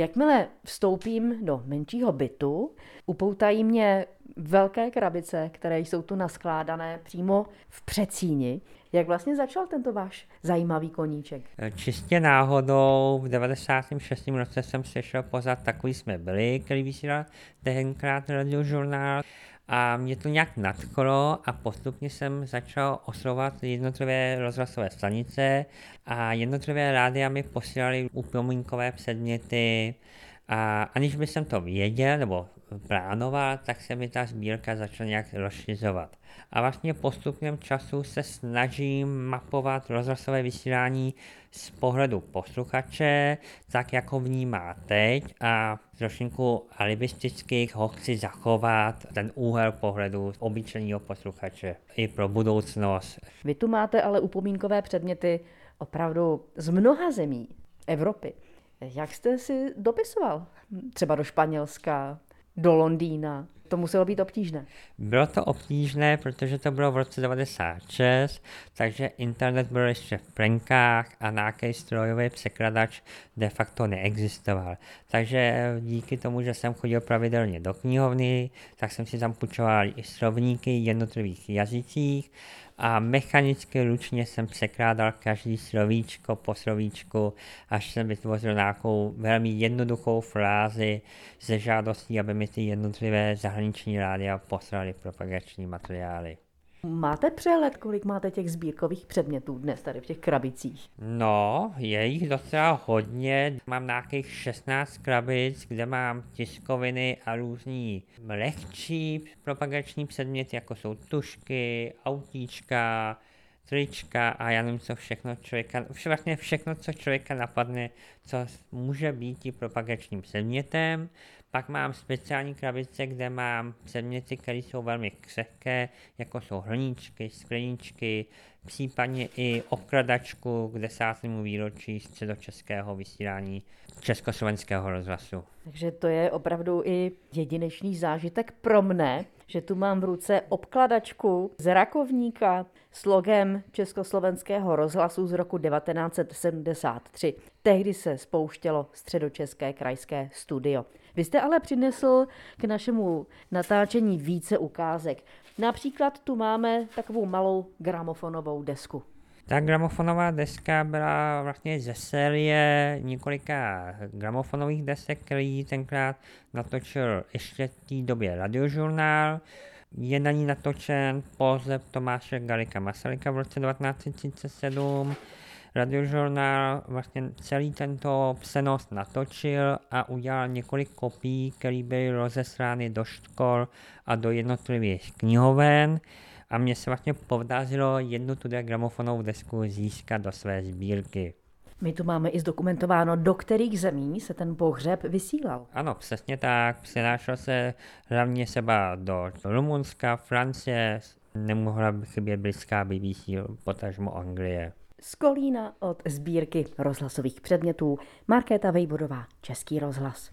Jakmile vstoupím do menšího bytu, upoutají mě velké krabice, které jsou tu naskládané přímo v předsíni. Jak vlastně začal tento váš zajímavý koníček? Čistě náhodou v 96. roce jsem slyšel pozad Takový jsme byli, který vysílal tenkrát radiožurnál a mě to nějak nadchlo a postupně jsem začal oslovovat jednotlivé rozhlasové stanice a jednotlivé rádia mi posílali upomínkové předměty. A aniž bych jsem to věděl nebo plánoval, tak se mi ta sbírka začala nějak rozšiřovat. A vlastně postupem času se snažím mapovat rozhlasové vysílání z pohledu posluchače, tak jako vnímá teď a trošinku alibistických ho chci zachovat ten úhel pohledu obyčejného posluchače i pro budoucnost. Vy tu máte ale upomínkové předměty opravdu z mnoha zemí Evropy. Jak jste si dopisoval? Třeba do Španělska, do Londýna. To muselo být obtížné. Bylo to obtížné, protože to bylo v roce 96, takže internet byl ještě v plenkách a nějaký strojový překladač de facto neexistoval. Takže díky tomu, že jsem chodil pravidelně do knihovny, tak jsem si tam půjčoval i slovníky jednotlivých jazycích a mechanicky ručně jsem překládal každý slovíčko po slovíčku, až jsem vytvořil nějakou velmi jednoduchou frázi ze žádostí, aby mi ty jednotlivé zahraniční rádia poslali propagační materiály. Máte přehled, kolik máte těch sbírkových předmětů dnes tady v těch krabicích? No, je jich docela hodně. Mám nějakých 16 krabic, kde mám tiskoviny a různý lehčí propagační předměty, jako jsou tušky, autíčka, trička a já nevím, co všechno člověka, vlastně všechno, co člověka napadne, co může být i propagačním předmětem. Pak mám speciální krabice, kde mám předměty, které jsou velmi křehké, jako jsou hrníčky, skleničky, případně i okradačku k desátému výročí středočeského vysílání Československého rozhlasu. Takže to je opravdu i jedinečný zážitek pro mne, že tu mám v ruce obkladačku z rakovníka s logem Československého rozhlasu z roku 1973. Tehdy se spouštělo středočeské krajské studio. Vy jste ale přinesl k našemu natáčení více ukázek. Například tu máme takovou malou gramofonovou desku. Ta gramofonová deska byla vlastně ze série několika gramofonových desek, který tenkrát natočil ještě v té době radiožurnál. Je na ní natočen pozeb Tomáše Galika Masaryka v roce 1937 radiožurnál vlastně celý tento přenos natočil a udělal několik kopií, které byly rozeslány do škol a do jednotlivých knihoven a mně se vlastně podařilo jednu tuhle gramofonovou desku získat do své sbírky. My tu máme i zdokumentováno, do kterých zemí se ten pohřeb vysílal. Ano, přesně tak. Přenášel se hlavně seba do Rumunska, Francie, nemohla by chybět britská BBC, potažmo Anglie z Kolína od sbírky rozhlasových předmětů Markéta Vejvodová, Český rozhlas.